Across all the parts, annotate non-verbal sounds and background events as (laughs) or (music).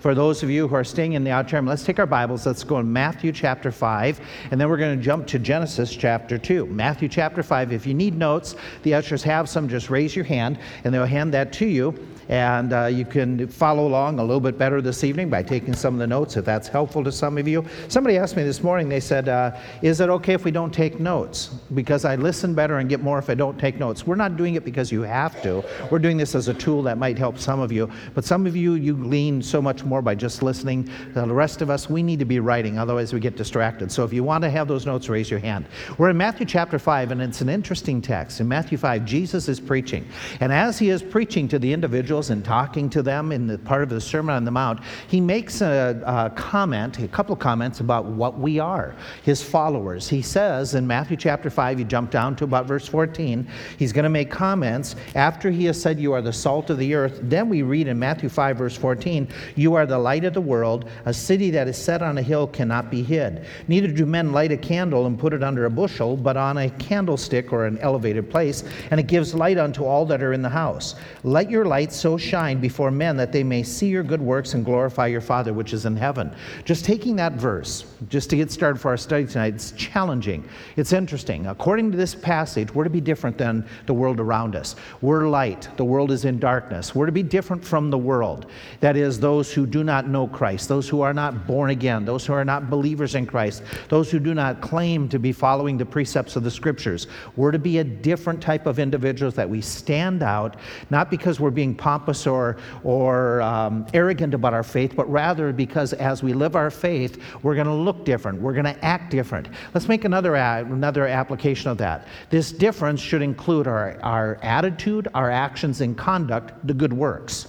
For those of you who are staying in the auditorium, let's take our Bibles. Let's go in Matthew chapter 5, and then we're going to jump to Genesis chapter 2. Matthew chapter 5. If you need notes, the ushers have some. Just raise your hand, and they'll hand that to you. And uh, you can follow along a little bit better this evening by taking some of the notes if that's helpful to some of you. Somebody asked me this morning, they said, uh, Is it okay if we don't take notes? Because I listen better and get more if I don't take notes. We're not doing it because you have to. We're doing this as a tool that might help some of you. But some of you, you glean so much more by just listening. The rest of us, we need to be writing, otherwise we get distracted. So if you want to have those notes, raise your hand. We're in Matthew chapter 5, and it's an interesting text. In Matthew 5, Jesus is preaching. And as he is preaching to the individuals and talking to them in the part of the Sermon on the Mount, he makes a, a comment, a couple comments about what we are, his followers. He says in Matthew chapter 5, you jump down to about verse 14, he's going to make comments after he has said, You are the salt of the earth. Then we read in Matthew 5, verse 14, You are the light of the world. A city that is set on a hill cannot be hid. Neither do men light a candle and put it under a bushel, but on a candlestick or an elevated place, and it gives light unto all that are in the house. Let your light so shine before men that they may see your good works and glorify your Father which is in heaven. Just taking that verse, just to get started for our study tonight, it's challenging. It's interesting. According to this passage, we're to be different than the world around us. We're light, the world is in darkness. We're to be different from the world. That is, those who do not know Christ, those who are not born again, those who are not believers in Christ, those who do not claim to be following the precepts of the scriptures. We're to be a different type of individuals that we stand out, not because we're being pompous or, or um, arrogant about our faith, but rather because as we live our faith, we're going to look different. We're going to act different. Let's make another, another application of that. This difference should include our, our attitude, our actions and conduct, the good works.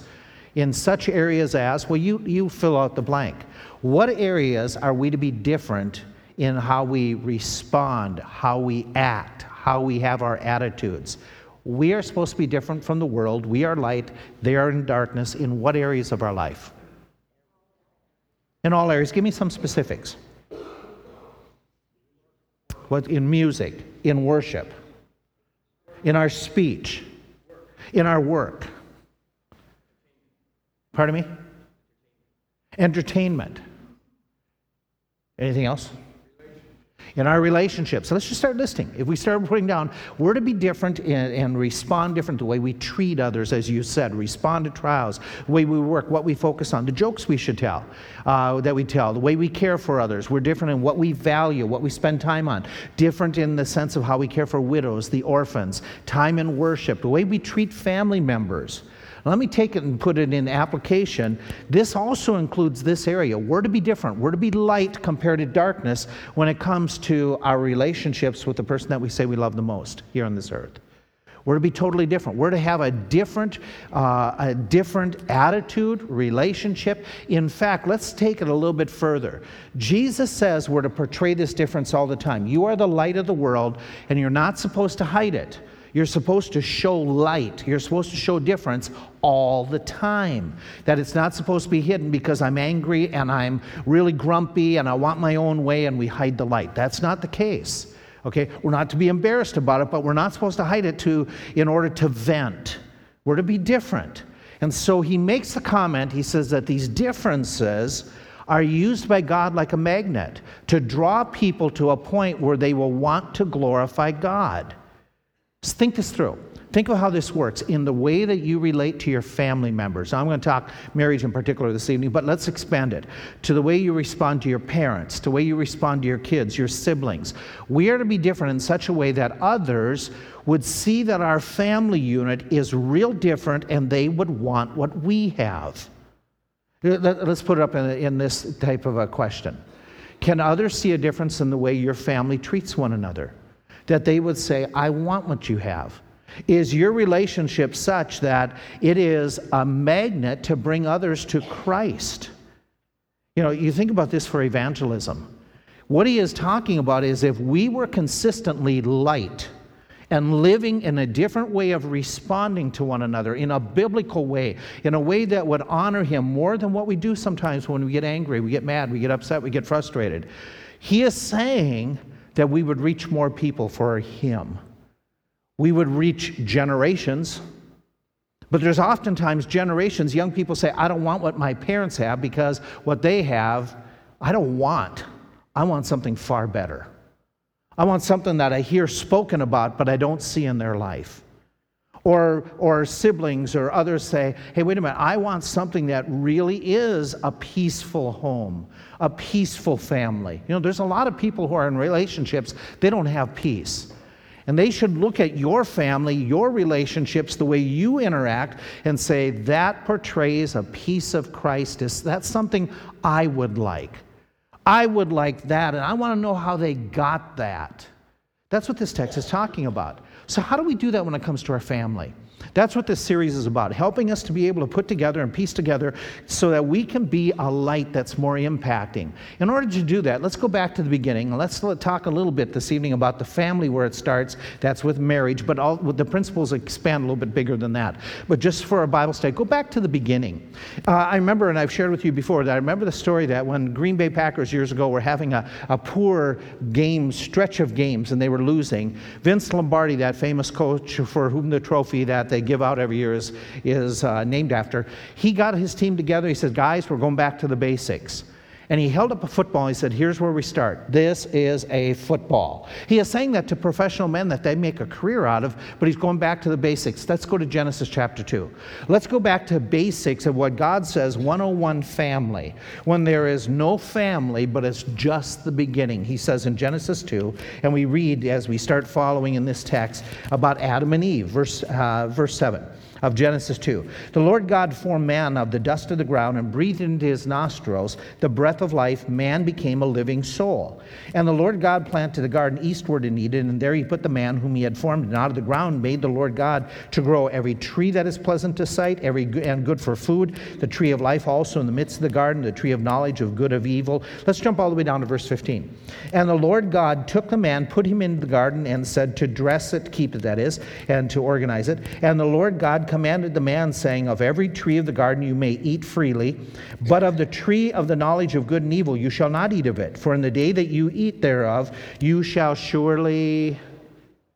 In such areas as, well, you, you fill out the blank. What areas are we to be different in how we respond, how we act, how we have our attitudes? We are supposed to be different from the world. We are light, they are in darkness. In what areas of our life? In all areas. Give me some specifics. What in music, in worship, in our speech, in our work. Pardon me? Entertainment. Anything else? in our relationships. So let's just start listing. If we start putting down, we're to be different and, and, respond different the way we treat others, as you said, respond to trials, the way we work, what we focus on, the jokes we should tell, uh, that we tell, the way we care for others. We're different in what we value, what we spend time on, different in the sense of how we care for widows, the orphans, time in worship, the way we treat family members. Let me take it and put it in application. This also includes this area. We're to be different. We're to be light compared to darkness when it comes to our relationships with the person that we say we love the most here on this earth. We're to be totally different. We're to have a different, uh, a different attitude, relationship. In fact, let's take it a little bit further. Jesus says we're to portray this difference all the time. You are the light of the world, and you're not supposed to hide it. You're supposed to show light. You're supposed to show difference all the time. That it's not supposed to be hidden because I'm angry and I'm really grumpy and I want my own way and we hide the light. That's not the case. Okay? We're not to be embarrassed about it, but we're not supposed to hide it to in order to vent. We're to be different. And so he makes the comment, he says that these differences are used by God like a magnet to draw people to a point where they will want to glorify God. Just think this through. Think of how this works in the way that you relate to your family members. Now, I'm going to talk marriage in particular this evening, but let's expand it to the way you respond to your parents, to the way you respond to your kids, your siblings. We are to be different in such a way that others would see that our family unit is real different and they would want what we have. Let's put it up in, in this type of a question Can others see a difference in the way your family treats one another? That they would say, I want what you have? Is your relationship such that it is a magnet to bring others to Christ? You know, you think about this for evangelism. What he is talking about is if we were consistently light and living in a different way of responding to one another, in a biblical way, in a way that would honor him more than what we do sometimes when we get angry, we get mad, we get upset, we get frustrated. He is saying that we would reach more people for Him. We would reach generations. But there's oftentimes generations, young people say, I don't want what my parents have because what they have, I don't want. I want something far better. I want something that I hear spoken about, but I don't see in their life. Or, or siblings or others say, hey, wait a minute, I want something that really is a peaceful home, a peaceful family. You know, there's a lot of people who are in relationships, they don't have peace. And they should look at your family, your relationships, the way you interact, and say, that portrays a piece of Christ. That's something I would like. I would like that, and I want to know how they got that. That's what this text is talking about. So, how do we do that when it comes to our family? That's what this series is about, helping us to be able to put together and piece together so that we can be a light that's more impacting. In order to do that, let's go back to the beginning. Let's talk a little bit this evening about the family where it starts. That's with marriage, but all, the principles expand a little bit bigger than that. But just for a Bible study, go back to the beginning. Uh, I remember, and I've shared with you before, that I remember the story that when Green Bay Packers years ago were having a, a poor game, stretch of games, and they were losing, Vince Lombardi, that famous coach for whom the trophy that they give out every year is, is uh, named after. He got his team together. He said, Guys, we're going back to the basics. And he held up a football. And he said, Here's where we start. This is a football. He is saying that to professional men that they make a career out of, but he's going back to the basics. Let's go to Genesis chapter 2. Let's go back to basics of what God says 101 family. When there is no family, but it's just the beginning. He says in Genesis 2, and we read as we start following in this text about Adam and Eve, verse, uh, verse 7 of Genesis 2. The Lord God formed man of the dust of the ground and breathed into his nostrils the breath of life. Man became a living soul. And the Lord God planted a garden eastward in Eden, and there he put the man whom he had formed. And out of the ground made the Lord God to grow every tree that is pleasant to sight, every and good for food, the tree of life also in the midst of the garden, the tree of knowledge of good of evil. Let's jump all the way down to verse 15. And the Lord God took the man, put him into the garden, and said to dress it, keep it, that is, and to organize it. And the Lord God commanded the man, saying, Of every tree of the garden you may eat freely, but of the tree of the knowledge of good and evil you shall not eat of it. For in the day that you eat thereof, you shall surely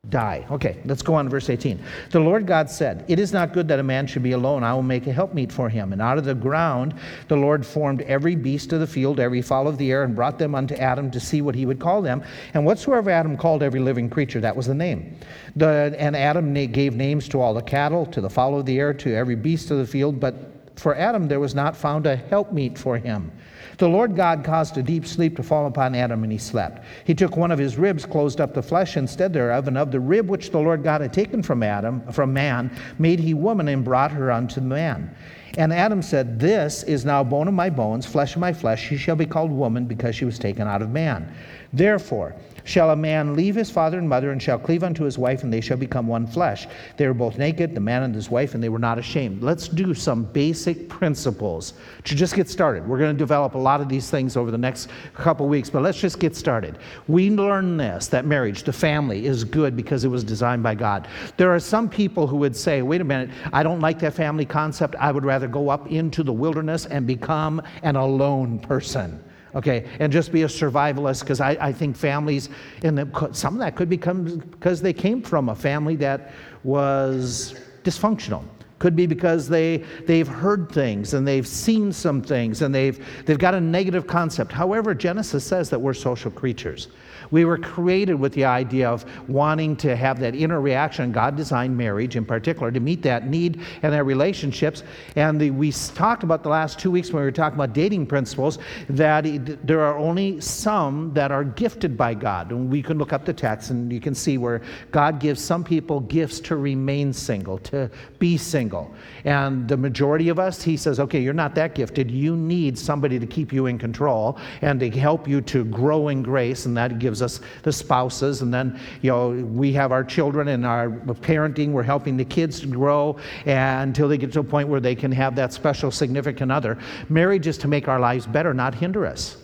die. Okay, let's go on to verse 18. The Lord God said, It is not good that a man should be alone. I will make a helpmeet for him. And out of the ground the Lord formed every beast of the field, every fowl of the air, and brought them unto Adam to see what he would call them. And whatsoever Adam called every living creature, that was the name. The, and Adam gave names to all the cattle, to the fowl of the air, to every beast of the field. But for Adam there was not found a helpmeet for him. The Lord God caused a deep sleep to fall upon Adam, and he slept. He took one of his ribs, closed up the flesh instead thereof, and of the rib which the Lord God had taken from Adam, from man, made he woman and brought her unto man. And Adam said, This is now bone of my bones, flesh of my flesh. She shall be called woman because she was taken out of man. Therefore, shall a man leave his father and mother and shall cleave unto his wife, and they shall become one flesh. They were both naked, the man and his wife, and they were not ashamed. Let's do some basic principles to just get started. We're going to develop a lot of these things over the next couple weeks, but let's just get started. We learn this that marriage, the family, is good because it was designed by God. There are some people who would say, wait a minute, I don't like that family concept. I would rather go up into the wilderness and become an alone person okay, and just be a survivalist because I, I think families, and some of that could become because they came from a family that was dysfunctional. Could be because they, they've heard things and they've seen some things and they've, they've got a negative concept. However, Genesis says that we're social creatures. We were created with the idea of wanting to have that inner reaction. God designed marriage in particular to meet that need and their relationships. And the, we talked about the last two weeks when we were talking about dating principles that there are only some that are gifted by God. And we can look up the text and you can see where God gives some people gifts to remain single, to be single. And the majority of us, He says, okay, you're not that gifted. You need somebody to keep you in control and to help you to grow in grace. And that gives gives us the spouses, and then you know we have our children and our parenting. We're helping the kids to grow until they get to a point where they can have that special significant other. Marriage is to make our lives better, not hinder us.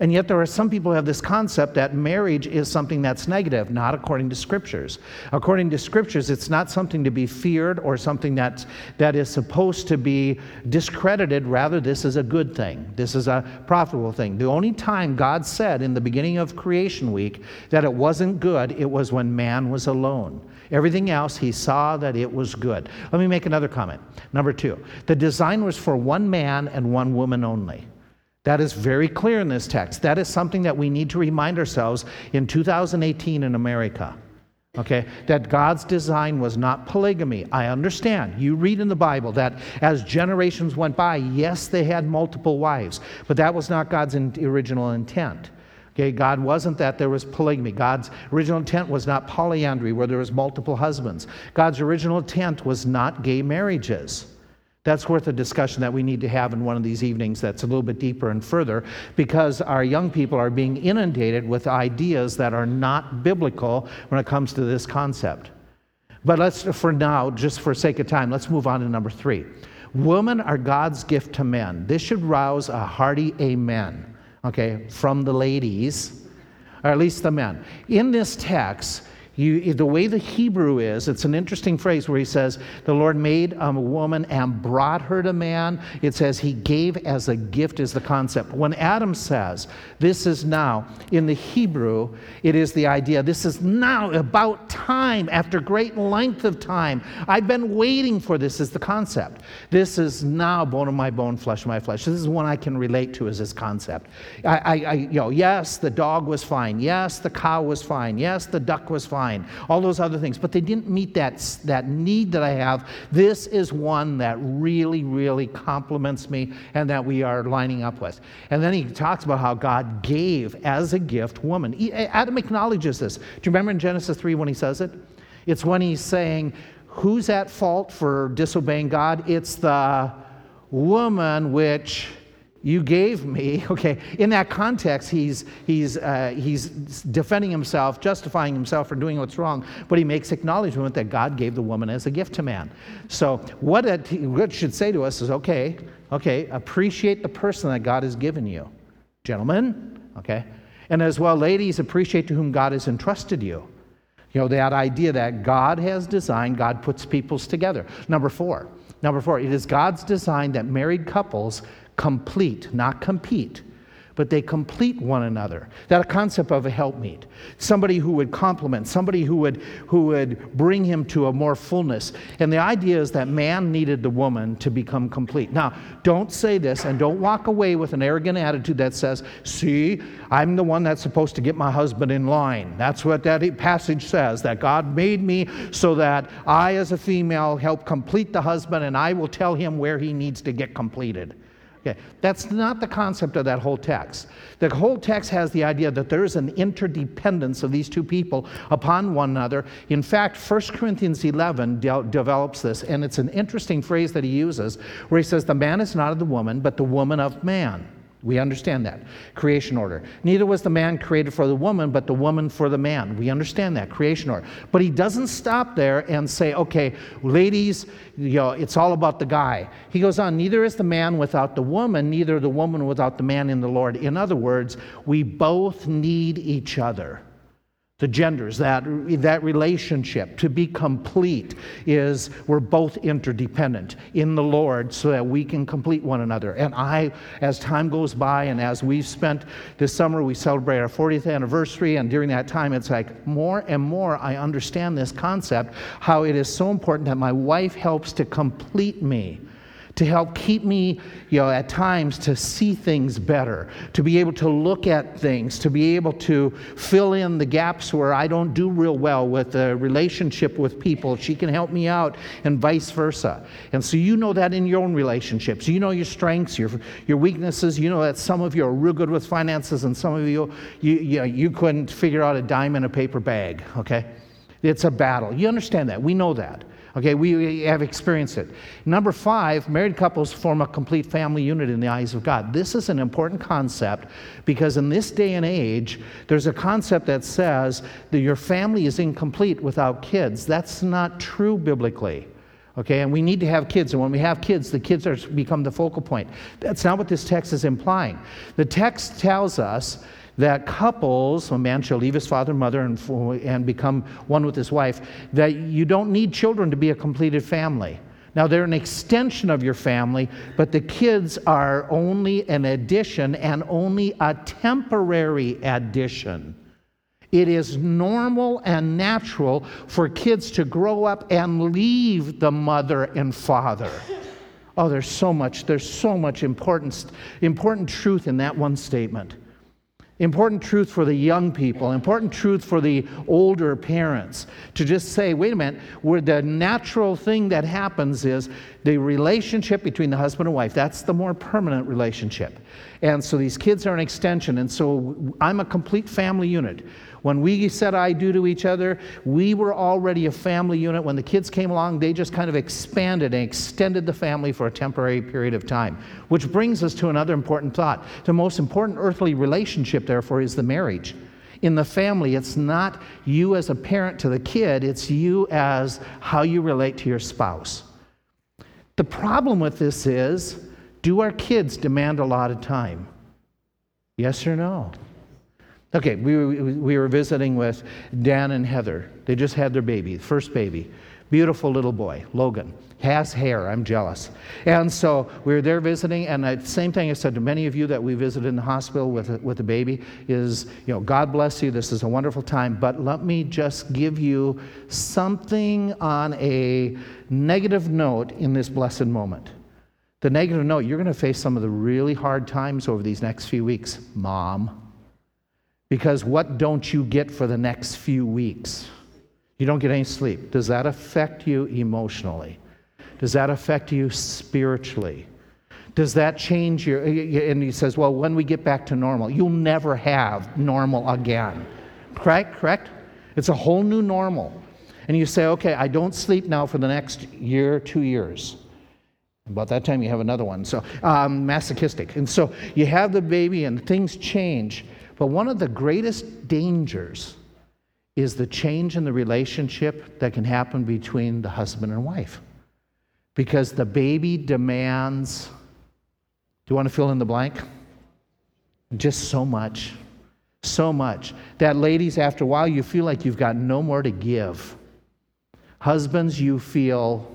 And yet, there are some people who have this concept that marriage is something that's negative, not according to scriptures. According to scriptures, it's not something to be feared or something that's, that is supposed to be discredited. Rather, this is a good thing. This is a profitable thing. The only time God said in the beginning of creation week that it wasn't good, it was when man was alone. Everything else, he saw that it was good. Let me make another comment. Number two, the design was for one man and one woman only. That is very clear in this text. That is something that we need to remind ourselves in 2018 in America. Okay, that God's design was not polygamy. I understand. You read in the Bible that as generations went by, yes, they had multiple wives, but that was not God's original intent. Okay, God wasn't that there was polygamy. God's original intent was not polyandry, where there was multiple husbands. God's original intent was not gay marriages. That's worth a discussion that we need to have in one of these evenings that's a little bit deeper and further because our young people are being inundated with ideas that are not biblical when it comes to this concept. But let's, for now, just for sake of time, let's move on to number three. Women are God's gift to men. This should rouse a hearty amen, okay, from the ladies, or at least the men. In this text, you, the way the Hebrew is, it's an interesting phrase where he says, The Lord made a woman and brought her to man. It says he gave as a gift, is the concept. When Adam says, This is now, in the Hebrew, it is the idea, this is now about time, after great length of time. I've been waiting for this, is the concept. This is now bone of my bone, flesh of my flesh. This is one I can relate to as this concept. I, I, I you know, yes, the dog was fine. Yes, the cow was fine. Yes, the duck was fine fine, all those other things. But they didn't meet that, that need that I have. This is one that really, really complements me and that we are lining up with. And then he talks about how God gave as a gift woman. Adam acknowledges this. Do you remember in Genesis 3 when he says it? It's when he's saying, Who's at fault for disobeying God? It's the woman which you gave me (laughs) okay in that context he's he's uh, he's defending himself justifying himself for doing what's wrong but he makes acknowledgement that god gave the woman as a gift to man. So what it, what it should say to us is okay okay appreciate the person that god has given you gentlemen okay? And as well ladies appreciate to whom god has entrusted you. You know that idea that god has designed god puts peoples together. Number four number four it is god's design that married couples complete, not compete, but they complete one another. That concept of a helpmeet, somebody who would complement, somebody who would, who would bring him to a more fullness. And the idea is that man needed the woman to become complete. Now, don't say this and don't walk away with an arrogant attitude that says, See, I'm the one that's supposed to get my husband in line. That's what that passage says, that God made me so that I, as a female, help complete the husband and I will tell him where he needs to get completed. Okay, that's not the concept of that whole text. The whole text has the idea that there is an interdependence of these two people upon one another. In fact, 1 Corinthians 11 de- develops this, and it's an interesting phrase that he uses where he says, The man is not of the woman, but the woman of man. We understand that. Creation order. Neither was the man created for the woman, but the woman for the man. We understand that. Creation order. But he doesn't stop there and say, okay, ladies, you know, it's all about the guy. He goes on, neither is the man without the woman, neither the woman without the man in the Lord. In other words, we both need each other the genders, that, that relationship to be complete is we're both interdependent in the Lord so that we can complete one another. And I, as time goes by and as we've spent this summer, we celebrate our 40th anniversary, and during that time, it's like more and more I understand this concept how it is so important that my wife helps to complete me to help keep me, you know, at times to see things better, to be able to look at things, to be able to fill in the gaps where I don't do real well with a relationship with people. She can help me out, and vice versa. And so you know that in your own relationships. You know your strengths, your, your weaknesses. You know that some of you are real good with finances, and some of you, you, you, know, you couldn't figure out a dime in a paper bag, okay? It's a battle. You understand that. We know that. Okay, we have experienced it. Number five, married couples form a complete family unit in the eyes of God. This is an important concept because in this day and age, there's a concept that says that your family is incomplete without kids. That's not true biblically. Okay, and we need to have kids. And when we have kids, the kids are become the focal point. That's not what this text is implying. The text tells us that couples, a man shall leave his father and mother and, and become one with his wife, that you don't need children to be a completed family. Now, they're an extension of your family, but the kids are only an addition and only a temporary addition. It is normal and natural for kids to grow up and leave the mother and father. Oh, there's so much, there's so much important, important truth in that one statement. Important truth for the young people, important truth for the older parents to just say, wait a minute, where the natural thing that happens is the relationship between the husband and wife. That's the more permanent relationship. And so these kids are an extension. And so I'm a complete family unit. When we said I do to each other, we were already a family unit. When the kids came along, they just kind of expanded and extended the family for a temporary period of time. Which brings us to another important thought. The most important earthly relationship, therefore, is the marriage. In the family, it's not you as a parent to the kid, it's you as how you relate to your spouse. The problem with this is do our kids demand a lot of time? Yes or no? Okay, we were, we were visiting with Dan and Heather. They just had their baby, first baby. Beautiful little boy, Logan. Has hair, I'm jealous. And so we were there visiting, and the same thing I said to many of you that we visited in the hospital with a, with a baby is, you know, God bless you, this is a wonderful time, but let me just give you something on a negative note in this blessed moment. The negative note, you're going to face some of the really hard times over these next few weeks, mom. Because what don't you get for the next few weeks? You don't get any sleep. Does that affect you emotionally? Does that affect you spiritually? Does that change your. And he says, well, when we get back to normal, you'll never have normal again. Correct? Correct? It's a whole new normal. And you say, okay, I don't sleep now for the next year, two years. About that time, you have another one. So, um, masochistic. And so you have the baby, and things change. But one of the greatest dangers is the change in the relationship that can happen between the husband and wife. Because the baby demands, do you want to fill in the blank? Just so much. So much. That, ladies, after a while, you feel like you've got no more to give. Husbands, you feel,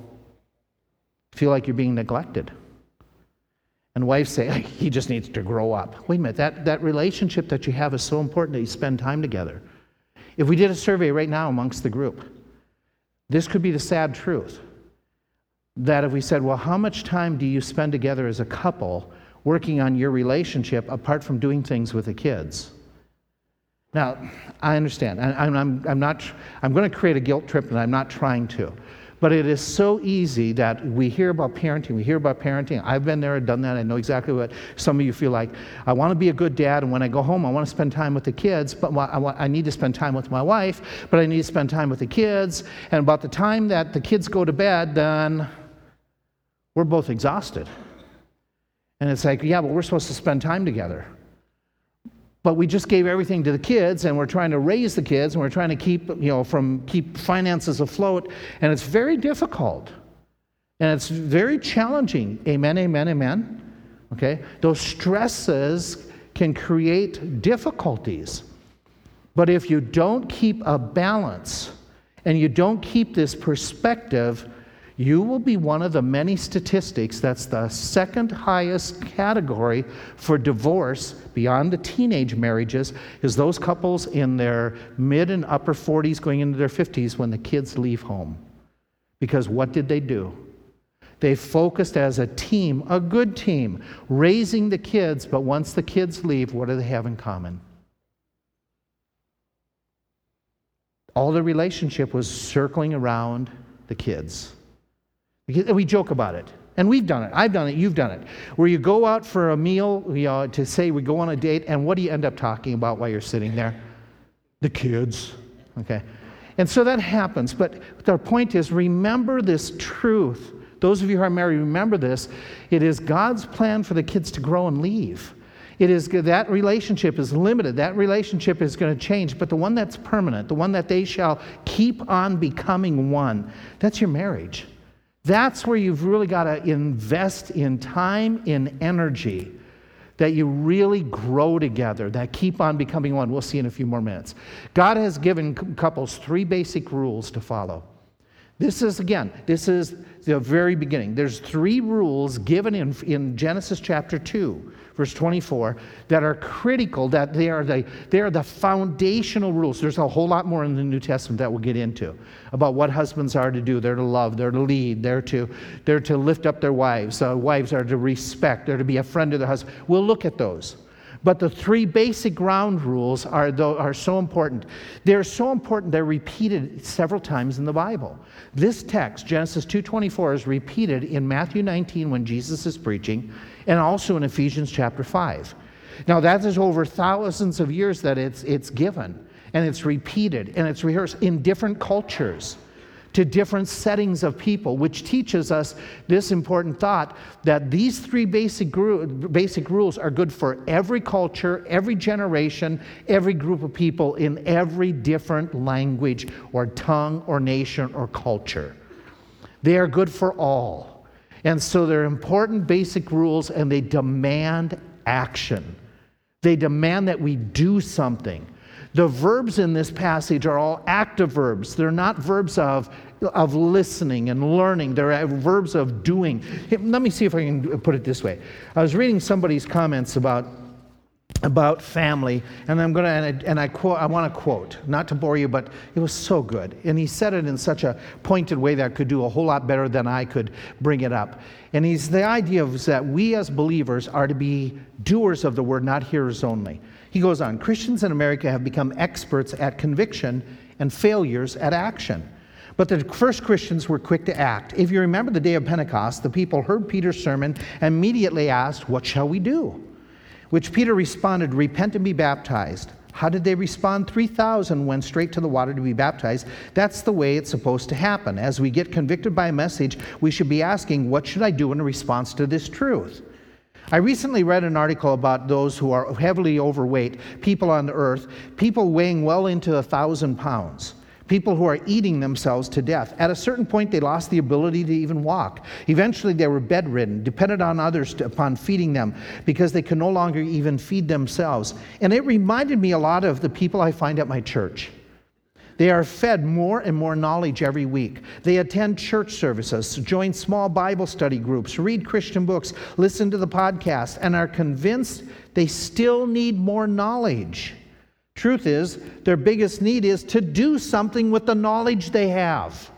feel like you're being neglected. And wives say, he just needs to grow up. Wait a minute, that, that relationship that you have is so important that you spend time together. If we did a survey right now amongst the group, this could be the sad truth. That if we said, well, how much time do you spend together as a couple working on your relationship apart from doing things with the kids? Now, I understand. I, I'm, I'm, I'm, not, I'm going to create a guilt trip, and I'm not trying to. But it is so easy that we hear about parenting, we hear about parenting. I've been there, done that. I know exactly what some of you feel like. I want to be a good dad, and when I go home, I want to spend time with the kids, but I, I need to spend time with my wife, but I need to spend time with the kids. And about the time that the kids go to bed, then we're both exhausted. And it's like, yeah, but we're supposed to spend time together but we just gave everything to the kids and we're trying to raise the kids and we're trying to keep you know from keep finances afloat. And it's very difficult. And it's very challenging. Amen amen amen. Okay? Those stresses can create difficulties. But if you don't keep a balance and you don't keep this perspective you will be one of the many statistics that's the second highest category for divorce beyond the teenage marriages is those couples in their mid and upper 40s going into their 50s when the kids leave home. Because what did they do? They focused as a team a good team raising the kids but once the kids leave what do they have in common? All the relationship was circling around the kids we joke about it. And we've done it. I've done it. You've done it. Where you go out for a meal, you uh, know, to say we go on a date, and what do you end up talking about while you're sitting there? The kids. Okay. And so that happens. But the point is remember this truth. Those of you who are married, remember this. It is God's plan for the kids to grow and leave. It is that relationship is limited. That relationship is going to change. But the one that's permanent, the one that they shall keep on becoming one, that's your marriage. That's where you've really got to invest in time, in energy, that you really grow together, that keep on becoming one. We'll see in a few more minutes. God has given couples three basic rules to follow. This is, again, this is the very beginning. There's three rules given in, in Genesis chapter 2 verse 24, that are critical, that they are, the, they are the foundational rules. There's a whole lot more in the New Testament that we'll get into about what husbands are to do. They're to love, they're to lead, they're to, they're to lift up their wives. Uh, wives are to respect, they're to be a friend to their husband. We'll look at those. But the three basic ground rules are, are so important. They're so important they're repeated several times in the Bible. This text, Genesis 2:24, is repeated in Matthew 19 when Jesus is preaching, and also in Ephesians chapter 5. Now that is over thousands of years that it's, it's given, and it's repeated, and it's rehearsed in different cultures to different settings of people, which teaches us this important thought that these three basic, gru- basic rules are good for every culture, every generation, every group of people in every different language or tongue or nation or culture. They are good for all. And so they're important basic rules and they demand action. They demand that we do something. The verbs in this passage are all active verbs. They're not verbs of, of listening and learning, they're verbs of doing. Let me see if I can put it this way. I was reading somebody's comments about about family, and I'm going to, and I, I quote, I want to quote, not to bore you, but it was so good. And he said it in such a pointed way that could do a whole lot better than I could bring it up. And he's the idea is that we as believers are to be doers of the word, not hearers only. He goes on Christians in America have become experts at conviction and failures at action. But the first Christians were quick to act. If you remember the day of Pentecost, the people heard Peter's sermon and immediately asked, What shall we do? Which Peter responded, Repent and be baptized. How did they respond? 3,000 went straight to the water to be baptized. That's the way it's supposed to happen. As we get convicted by a message, we should be asking, What should I do in response to this truth? I recently read an article about those who are heavily overweight, people on the earth, people weighing well into a thousand pounds, people who are eating themselves to death. At a certain point, they lost the ability to even walk. Eventually, they were bedridden, depended on others to, upon feeding them because they could no longer even feed themselves. And it reminded me a lot of the people I find at my church. They are fed more and more knowledge every week. They attend church services, join small Bible study groups, read Christian books, listen to the podcast, and are convinced they still need more knowledge. Truth is, their biggest need is to do something with the knowledge they have.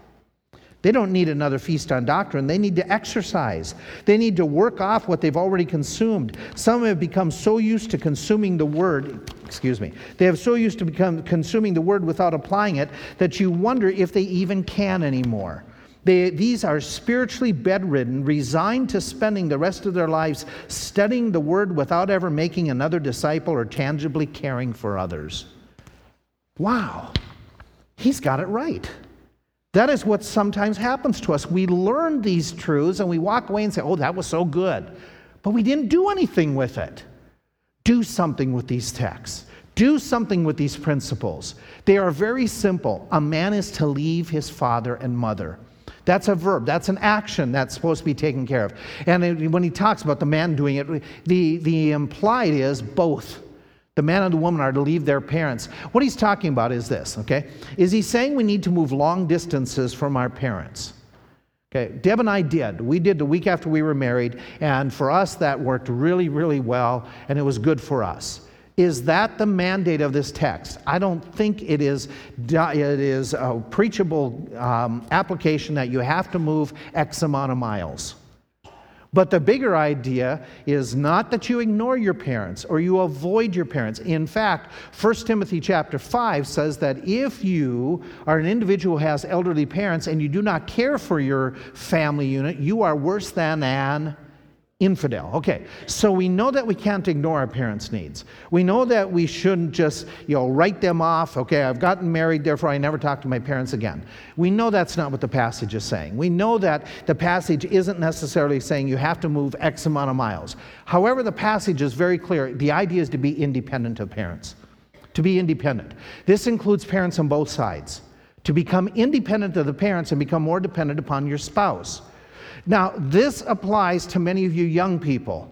They don't need another feast on doctrine. They need to exercise. They need to work off what they've already consumed. Some have become so used to consuming the word, excuse me, they have so used to become consuming the word without applying it that you wonder if they even can anymore. They, these are spiritually bedridden, resigned to spending the rest of their lives studying the word without ever making another disciple or tangibly caring for others. Wow, he's got it right. That is what sometimes happens to us. We learn these truths and we walk away and say, oh, that was so good. But we didn't do anything with it. Do something with these texts. Do something with these principles. They are very simple. A man is to leave his father and mother. That's a verb. That's an action that's supposed to be taken care of. And when he talks about the man doing it, the, the implied is both. The man and the woman are to leave their parents. What he's talking about is this, okay? Is he saying we need to move long distances from our parents? Okay, Deb and I did. We did the week after we were married, and for us that worked really, really well, and it was good for us. Is that the mandate of this text? I don't think it is. It is a preachable um, application that you have to move X amount of miles. But the bigger idea is not that you ignore your parents or you avoid your parents. In fact, 1 Timothy chapter 5 says that if you are an individual who has elderly parents and you do not care for your family unit, you are worse than an infidel. Okay, so we know that we can't ignore our parents' needs. We know that we shouldn't just, you know, write them off. Okay, I've gotten married, therefore I never talk to my parents again. We know that's not what the passage is saying. We know that the passage isn't necessarily saying you have to move X amount of miles. However, the passage is very clear. The idea is to be independent of parents. To be independent. This includes parents on both sides. To become independent of the parents and become more dependent upon your spouse. Now, this applies to many of you young people.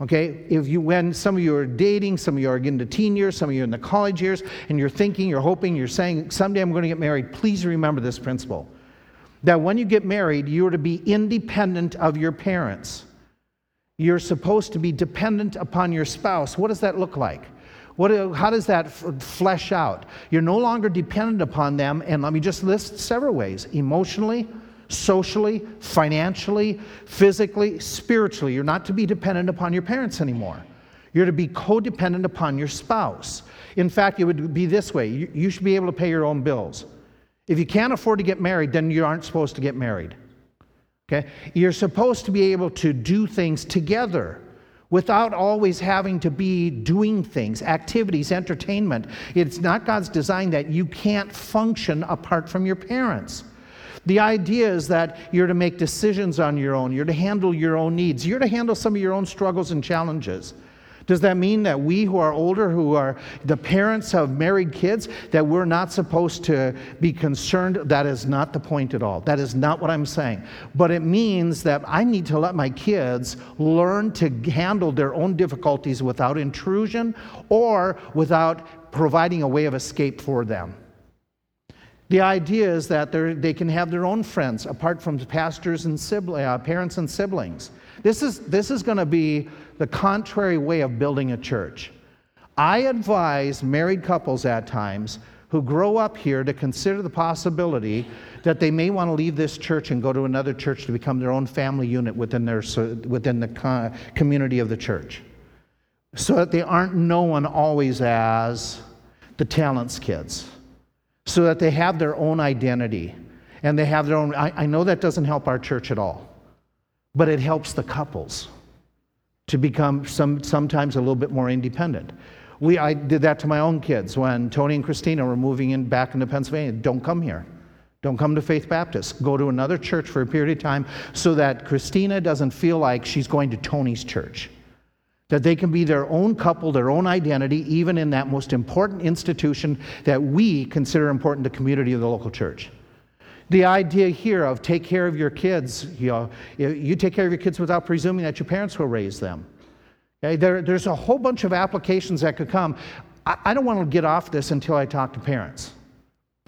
Okay, if you, when some of you are dating, some of you are getting to teen years, some of you are in the college years, and you're thinking, you're hoping, you're saying, someday I'm going to get married, please remember this principle that when you get married, you're to be independent of your parents. You're supposed to be dependent upon your spouse. What does that look like? What, how does that flesh out? You're no longer dependent upon them, and let me just list several ways emotionally, socially, financially, physically, spiritually. You're not to be dependent upon your parents anymore. You're to be codependent upon your spouse. In fact, it would be this way you, you should be able to pay your own bills. If you can't afford to get married, then you aren't supposed to get married. Okay? You're supposed to be able to do things together without always having to be doing things, activities, entertainment. It's not God's design that you can't function apart from your parents. The idea is that you're to make decisions on your own, you're to handle your own needs, you're to handle some of your own struggles and challenges. Does that mean that we who are older, who are the parents of married kids, that we're not supposed to be concerned? That is not the point at all. That is not what I'm saying. But it means that I need to let my kids learn to handle their own difficulties without intrusion or without providing a way of escape for them. The idea is that they can have their own friends apart from pastors and uh, parents and siblings. This is, this is going to be the contrary way of building a church. I advise married couples at times who grow up here to consider the possibility that they may want to leave this church and go to another church to become their own family unit within, their, within the community of the church. So that they aren't known always as the talents kids. So that they have their own identity and they have their own. I, I know that doesn't help our church at all, but it helps the couples to become some, sometimes a little bit more independent. We, I did that to my own kids when Tony and Christina were moving in back into Pennsylvania. Don't come here. Don't come to Faith Baptist. Go to another church for a period of time so that Christina doesn't feel like she's going to Tony's church. That they can be their own couple, their own identity, even in that most important institution that we consider important the community of the local church. The idea here of take care of your kids, you know, you take care of your kids without presuming that your parents will raise them. Okay? There, there's a whole bunch of applications that could come. I, I don't want to get off this until I talk to parents.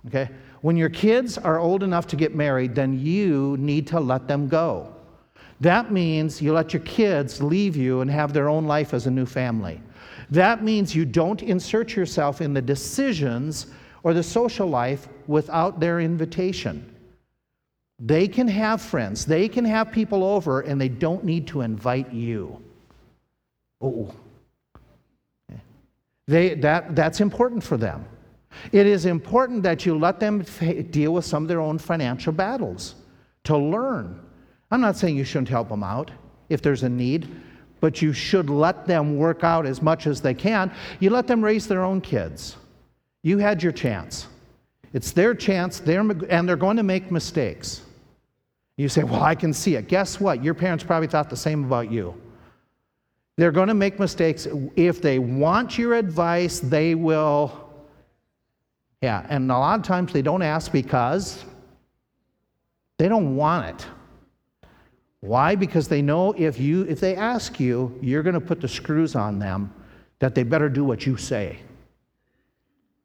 Okay? When your kids are old enough to get married, then you need to let them go. That means you let your kids leave you and have their own life as a new family. That means you don't insert yourself in the decisions or the social life without their invitation. They can have friends, they can have people over, and they don't need to invite you. Oh. They, that, that's important for them. It is important that you let them deal with some of their own financial battles to learn. I'm not saying you shouldn't help them out if there's a need, but you should let them work out as much as they can. You let them raise their own kids. You had your chance. It's their chance, they're, and they're going to make mistakes. You say, Well, I can see it. Guess what? Your parents probably thought the same about you. They're going to make mistakes. If they want your advice, they will. Yeah, and a lot of times they don't ask because they don't want it. Why? Because they know if you if they ask you, you're going to put the screws on them that they better do what you say.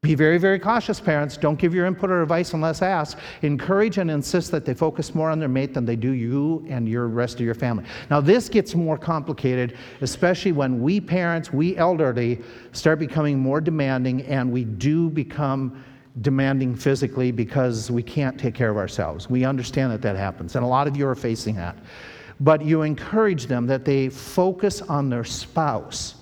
Be very, very cautious, parents. Don't give your input or advice unless asked. Encourage and insist that they focus more on their mate than they do you and your rest of your family. Now, this gets more complicated, especially when we parents, we elderly, start becoming more demanding and we do become demanding physically because we can't take care of ourselves. We understand that that happens, and a lot of you are facing that. But you encourage them that they focus on their spouse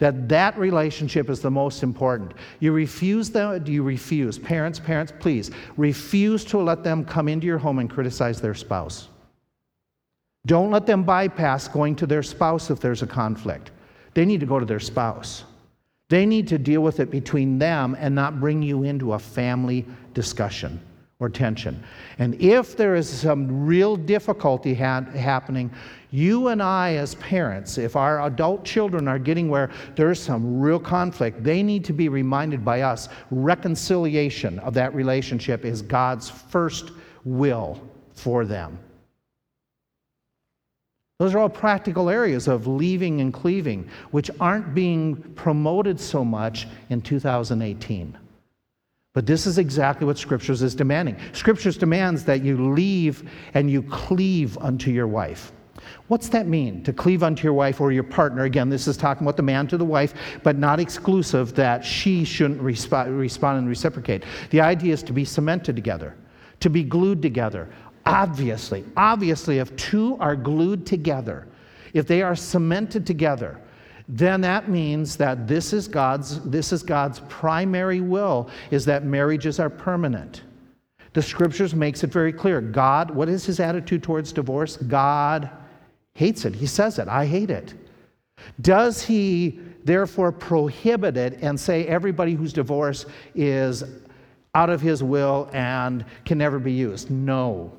that that relationship is the most important. You refuse them, Do you refuse. Parents, parents, please refuse to let them come into your home and criticize their spouse. Don't let them bypass going to their spouse if there's a conflict. They need to go to their spouse. They need to deal with it between them and not bring you into a family discussion or tension. And if there is some real difficulty ha- happening, you and I, as parents, if our adult children are getting where there's some real conflict, they need to be reminded by us reconciliation of that relationship is God's first will for them. Those are all practical areas of leaving and cleaving, which aren't being promoted so much in 2018. But this is exactly what Scriptures is demanding. Scriptures demands that you leave and you cleave unto your wife. What's that mean, to cleave unto your wife or your partner? Again, this is talking about the man to the wife, but not exclusive that she shouldn't resp- respond and reciprocate. The idea is to be cemented together, to be glued together. Obviously, obviously, if two are glued together, if they are cemented together, then that means that this is God's, this is God's primary will, is that marriages are permanent. The scriptures makes it very clear. God, what is his attitude towards divorce? God hates it. He says it. I hate it. Does he therefore prohibit it and say everybody who's divorced is out of his will and can never be used? No.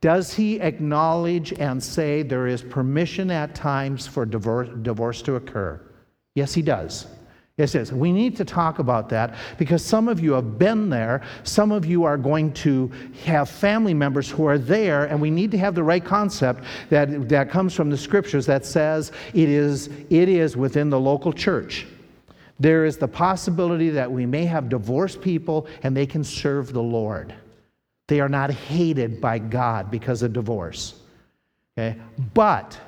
Does he acknowledge and say there is permission at times for divorce, divorce to occur? Yes, he does. Yes, yes. We need to talk about that because some of you have been there. Some of you are going to have family members who are there, and we need to have the right concept that, that comes from the scriptures that says it is, it is within the local church. There is the possibility that we may have divorced people and they can serve the Lord. They are not hated by God because of divorce. Okay? But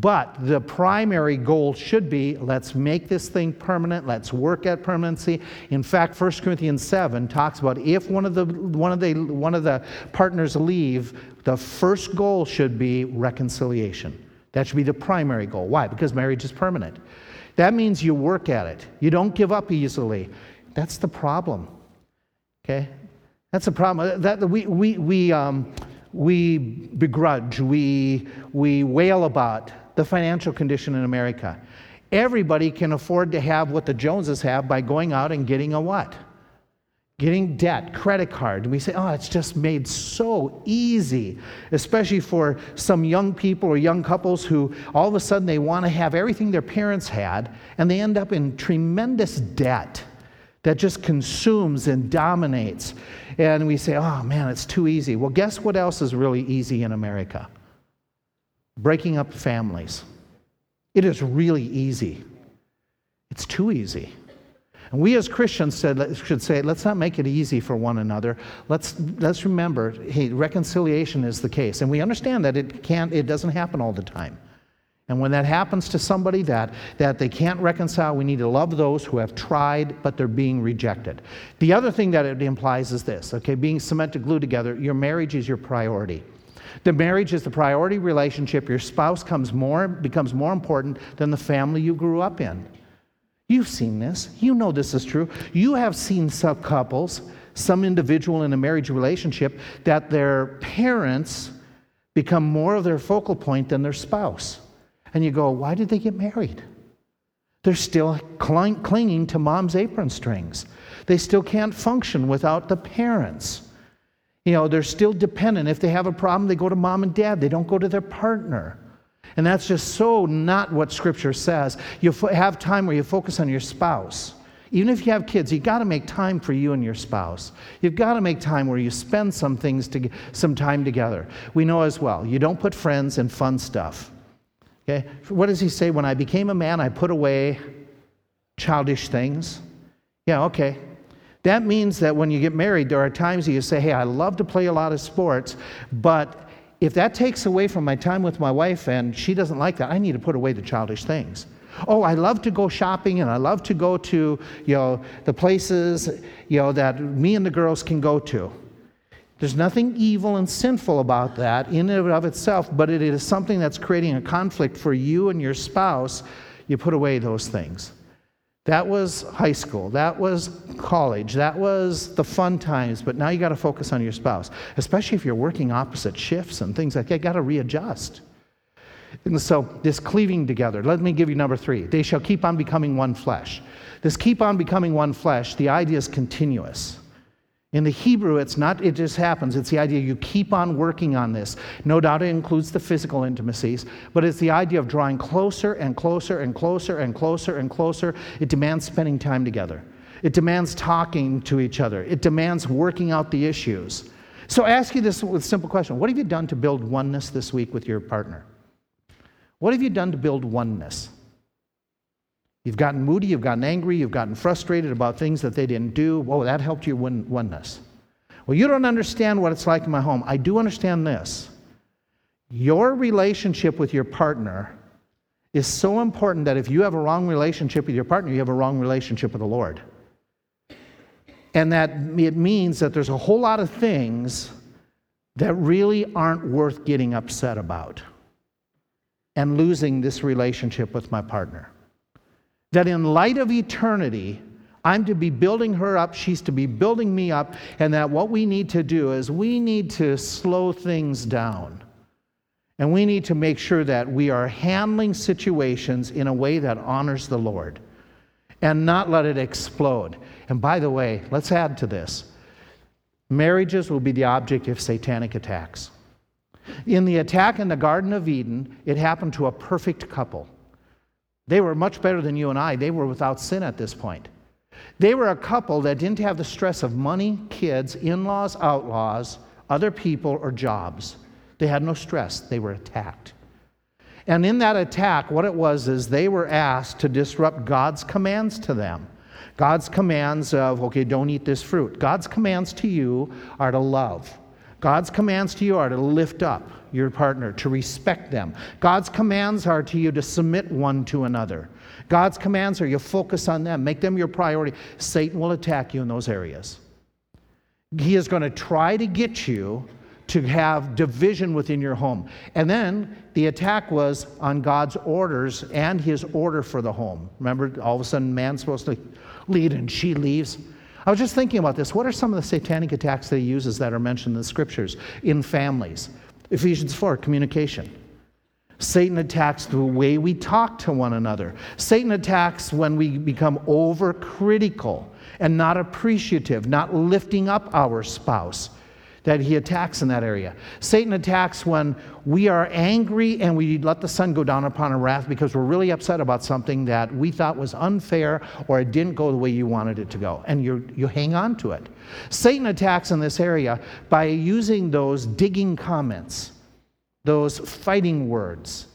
but the primary goal should be let's make this thing permanent, let's work at permanency. In fact, 1 Corinthians 7 talks about if one of the, one of the, one of the partners leave, the first goal should be reconciliation. That should be the primary goal. Why? Because marriage is permanent. That means you work at it, you don't give up easily. That's the problem. Okay? That's the problem. That, we, we, we, um, we begrudge, we, we wail about the financial condition in America. Everybody can afford to have what the Joneses have by going out and getting a what? Getting debt, credit card. And we say, oh, it's just made so easy, especially for some young people or young couples who all of a sudden they want to have everything their parents had, and they end up in tremendous debt that just consumes and dominates. And we say, oh man, it's too easy. Well, guess what else is really easy in America? breaking up families. It is really easy. It's too easy. And we as Christians said, should say, let's not make it easy for one another. Let's, let's remember, hey, reconciliation is the case. And we understand that it, can't, it doesn't happen all the time. And when that happens to somebody that, that they can't reconcile, we need to love those who have tried, but they're being rejected. The other thing that it implies is this okay, being cemented, glued together, your marriage is your priority. The marriage is the priority relationship. Your spouse comes more, becomes more important than the family you grew up in. You've seen this. You know this is true. You have seen some couples, some individual in a marriage relationship, that their parents become more of their focal point than their spouse. And you go, why did they get married? They're still cling- clinging to mom's apron strings. They still can't function without the parents. You know, they're still dependent. If they have a problem, they go to mom and dad, they don't go to their partner. And that's just so not what Scripture says. You have time where you focus on your spouse. Even if you have kids, you've got to make time for you and your spouse. You've got to make time where you spend some things, to, some time together. We know as well, you don't put friends in fun stuff. Okay? What does he say? When I became a man, I put away childish things. Yeah, okay. That means that when you get married, there are times you say, Hey, I love to play a lot of sports, but if that takes away from my time with my wife and she doesn't like that, I need to put away the childish things. Oh, I love to go shopping and I love to go to, you know, the places, you know, that me and the girls can go to. There's nothing evil and sinful about that in and of itself, but it is something that's creating a conflict for you and your spouse. You put away those things. That was high school. That was college. That was the fun times. But now you got to focus on your spouse, especially if you're working opposite shifts and things like that. You got to readjust. And so, this cleaving together, let me give you number three. They shall keep on becoming one flesh. This keep on becoming one flesh, the idea is continuous. In the Hebrew, it's not, it just happens. It's the idea you keep on working on this. No doubt it includes the physical intimacies, but it's the idea of drawing closer and closer and closer and closer and closer. It demands spending time together, it demands talking to each other, it demands working out the issues. So I ask you this with simple question What have you done to build oneness this week with your partner? What have you done to build oneness? You've gotten moody, you've gotten angry, you've gotten frustrated about things that they didn't do. Whoa, that helped your one- oneness. Well, you don't understand what it's like in my home. I do understand this. Your relationship with your partner is so important that if you have a wrong relationship with your partner, you have a wrong relationship with the Lord. And that it means that there's a whole lot of things that really aren't worth getting upset about and losing this relationship with my partner. That in light of eternity, I'm to be building her up, she's to be building me up, and that what we need to do is we need to slow things down. And we need to make sure that we are handling situations in a way that honors the Lord and not let it explode. And by the way, let's add to this marriages will be the object of satanic attacks. In the attack in the Garden of Eden, it happened to a perfect couple. They were much better than you and I. They were without sin at this point. They were a couple that didn't have the stress of money, kids, in laws, outlaws, other people, or jobs. They had no stress. They were attacked. And in that attack, what it was is they were asked to disrupt God's commands to them. God's commands of, okay, don't eat this fruit. God's commands to you are to love. God's commands to you are to lift up your partner, to respect them. God's commands are to you to submit one to another. God's commands are you focus on them, make them your priority. Satan will attack you in those areas. He is going to try to get you to have division within your home. And then the attack was on God's orders and his order for the home. Remember, all of a sudden, man's supposed to lead and she leaves. I was just thinking about this. What are some of the satanic attacks that he uses that are mentioned in the scriptures in families? Ephesians 4, communication. Satan attacks the way we talk to one another. Satan attacks when we become overcritical and not appreciative, not lifting up our spouse that he attacks in that area. Satan attacks when we are angry and we let the sun go down upon our wrath because we're really upset about something that we thought was unfair or it didn't go the way you wanted it to go. And you you hang on to it. Satan attacks in this area by using those digging comments, those fighting words,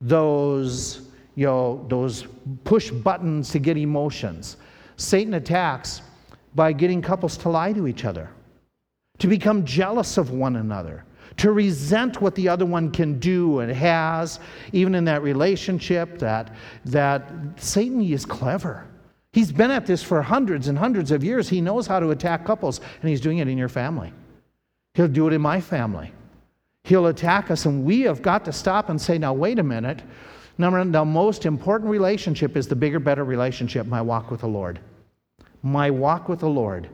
those, you know, those push buttons to get emotions. Satan attacks by getting couples to lie to each other to become jealous of one another, to resent what the other one can do and has, even in that relationship, that, that Satan is clever. He's been at this for hundreds and hundreds of years. He knows how to attack couples, and he's doing it in your family. He'll do it in my family. He'll attack us, and we have got to stop and say, now, wait a minute. Number one, the most important relationship is the bigger, better relationship, my walk with the Lord. My walk with the Lord.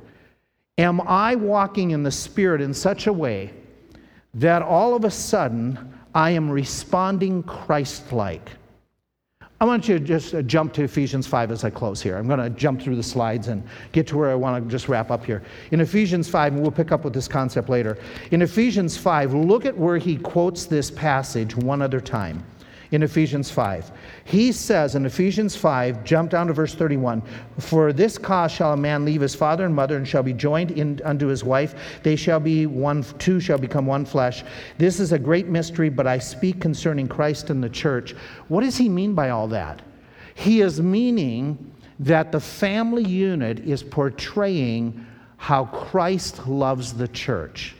Am I walking in the Spirit in such a way that all of a sudden I am responding Christ like? I want you to just uh, jump to Ephesians 5 as I close here. I'm going to jump through the slides and get to where I want to just wrap up here. In Ephesians 5, and we'll pick up with this concept later. In Ephesians 5, look at where he quotes this passage one other time in Ephesians 5. He says in Ephesians 5, jump down to verse 31 For this cause shall a man leave his father and mother and shall be joined in, unto his wife. They shall be one, two shall become one flesh. This is a great mystery, but I speak concerning Christ and the church. What does he mean by all that? He is meaning that the family unit is portraying how Christ loves the church.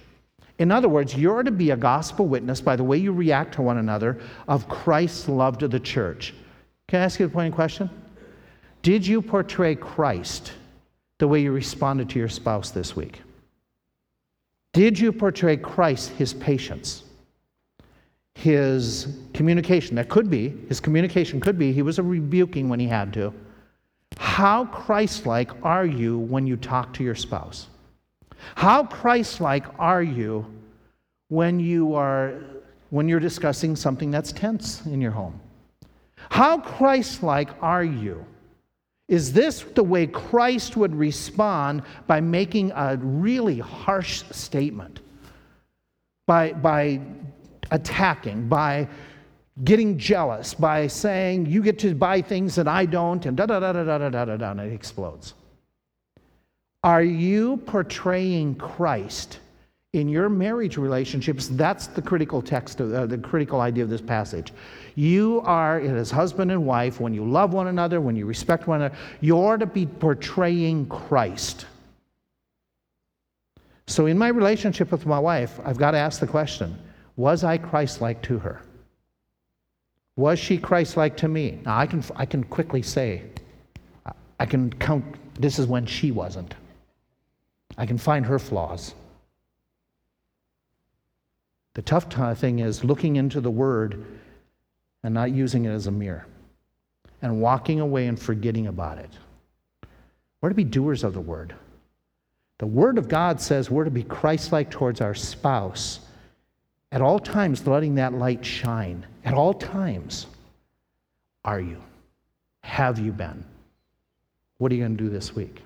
In other words, you're to be a gospel witness by the way you react to one another of Christ's love to the church. Can I ask you a pointed question? Did you portray Christ the way you responded to your spouse this week? Did you portray Christ, his patience, his communication? That could be, his communication could be, he was a rebuking when he had to. How Christ like are you when you talk to your spouse? How Christ-like are you when you are when you're discussing something that's tense in your home? How Christ-like are you? Is this the way Christ would respond by making a really harsh statement? By, by attacking, by getting jealous, by saying, You get to buy things that I don't, and da da da da da da da da, and it explodes. Are you portraying Christ In your marriage relationships, that's the critical text, of, uh, the critical idea of this passage. You are, as husband and wife, when you love one another, when you respect one another, you're to be portraying Christ. So, in my relationship with my wife, I've got to ask the question Was I Christ like to her? Was she Christ like to me? Now, I can, I can quickly say, I can count, this is when she wasn't. I can find her flaws. The tough thing is looking into the Word and not using it as a mirror and walking away and forgetting about it. We're to be doers of the Word. The Word of God says we're to be Christ like towards our spouse at all times, letting that light shine. At all times. Are you? Have you been? What are you going to do this week?